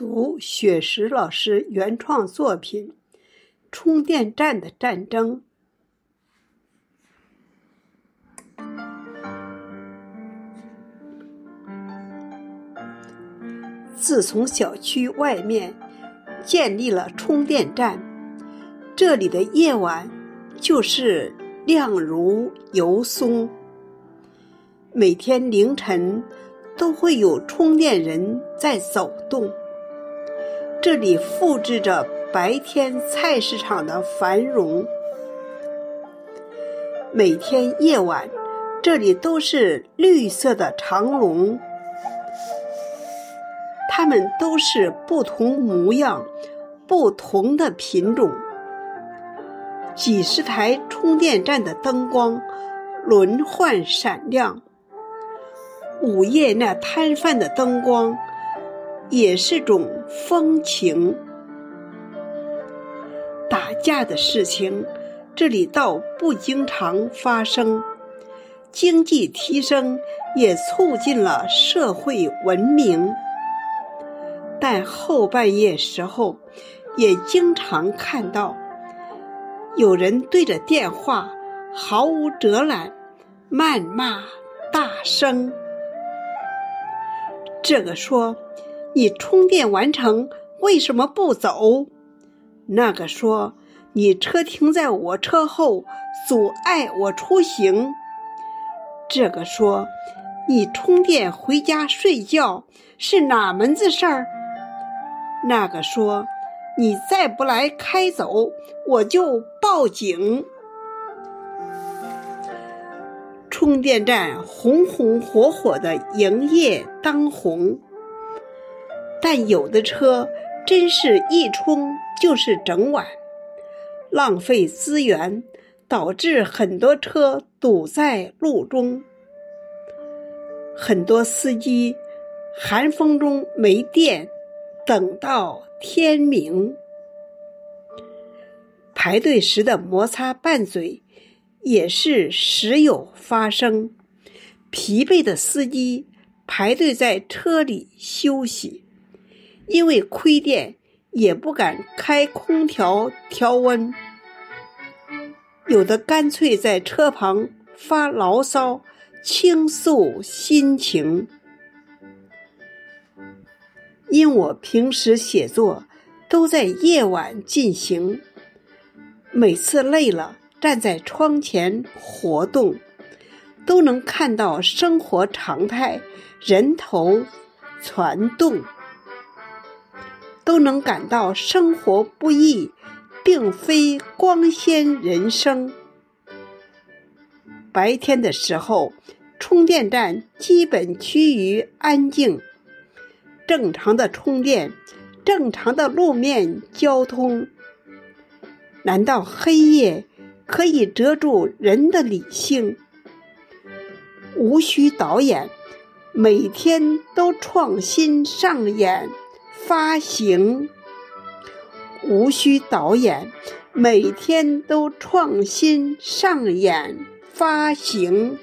读雪石老师原创作品《充电站的战争》。自从小区外面建立了充电站，这里的夜晚就是亮如油松。每天凌晨都会有充电人在走动。这里复制着白天菜市场的繁荣。每天夜晚，这里都是绿色的长龙。它们都是不同模样、不同的品种。几十台充电站的灯光轮换闪亮。午夜那摊贩的灯光。也是种风情。打架的事情，这里倒不经常发生。经济提升也促进了社会文明，但后半夜时候，也经常看到有人对着电话毫无遮拦，谩骂大声。这个说。你充电完成，为什么不走？那个说你车停在我车后，阻碍我出行。这个说你充电回家睡觉是哪门子事儿？那个说你再不来开走，我就报警。充电站红红火火的营业当红。但有的车真是一充就是整晚，浪费资源，导致很多车堵在路中。很多司机寒风中没电，等到天明。排队时的摩擦拌嘴也是时有发生。疲惫的司机排队在车里休息。因为亏电，也不敢开空调调温，有的干脆在车旁发牢骚，倾诉心情。因我平时写作都在夜晚进行，每次累了，站在窗前活动，都能看到生活常态，人头攒动。都能感到生活不易，并非光鲜人生。白天的时候，充电站基本趋于安静，正常的充电，正常的路面交通。难道黑夜可以遮住人的理性？无需导演，每天都创新上演。发行无需导演每天都创新上演发行。